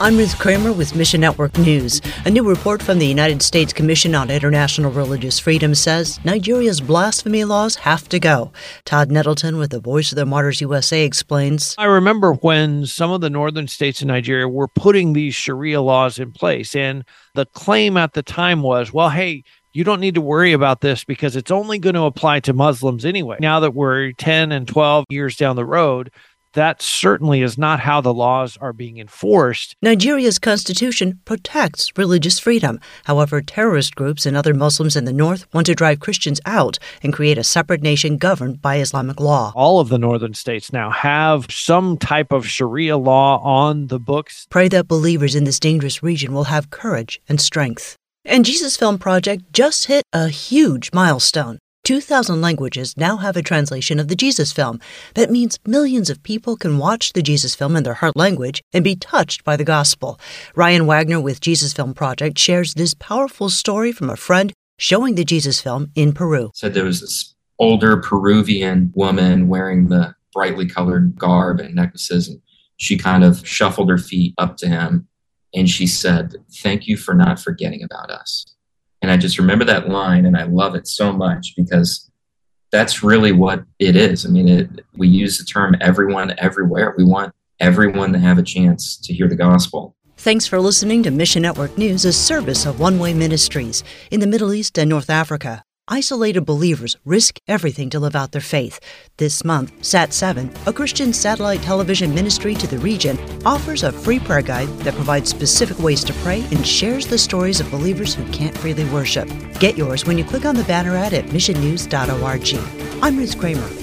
I'm Ruth Kramer with Mission Network News. A new report from the United States Commission on International Religious Freedom says Nigeria's blasphemy laws have to go. Todd Nettleton with the Voice of the Martyrs USA explains. I remember when some of the northern states in Nigeria were putting these Sharia laws in place, and the claim at the time was, well, hey, you don't need to worry about this because it's only going to apply to Muslims anyway. Now that we're 10 and 12 years down the road, that certainly is not how the laws are being enforced. Nigeria's constitution protects religious freedom. However, terrorist groups and other Muslims in the north want to drive Christians out and create a separate nation governed by Islamic law. All of the northern states now have some type of Sharia law on the books. Pray that believers in this dangerous region will have courage and strength. And Jesus Film Project just hit a huge milestone. 2,000 languages now have a translation of the Jesus film. That means millions of people can watch the Jesus film in their heart language and be touched by the gospel. Ryan Wagner with Jesus Film Project shares this powerful story from a friend showing the Jesus film in Peru. Said there was this older Peruvian woman wearing the brightly colored garb and necklaces, and she kind of shuffled her feet up to him and she said, Thank you for not forgetting about us. And I just remember that line and I love it so much because that's really what it is. I mean, it, we use the term everyone everywhere. We want everyone to have a chance to hear the gospel. Thanks for listening to Mission Network News, a service of One Way Ministries in the Middle East and North Africa. Isolated believers risk everything to live out their faith. This month, Sat7, a Christian satellite television ministry to the region, offers a free prayer guide that provides specific ways to pray and shares the stories of believers who can't freely worship. Get yours when you click on the banner ad at missionnews.org. I'm Ruth Kramer.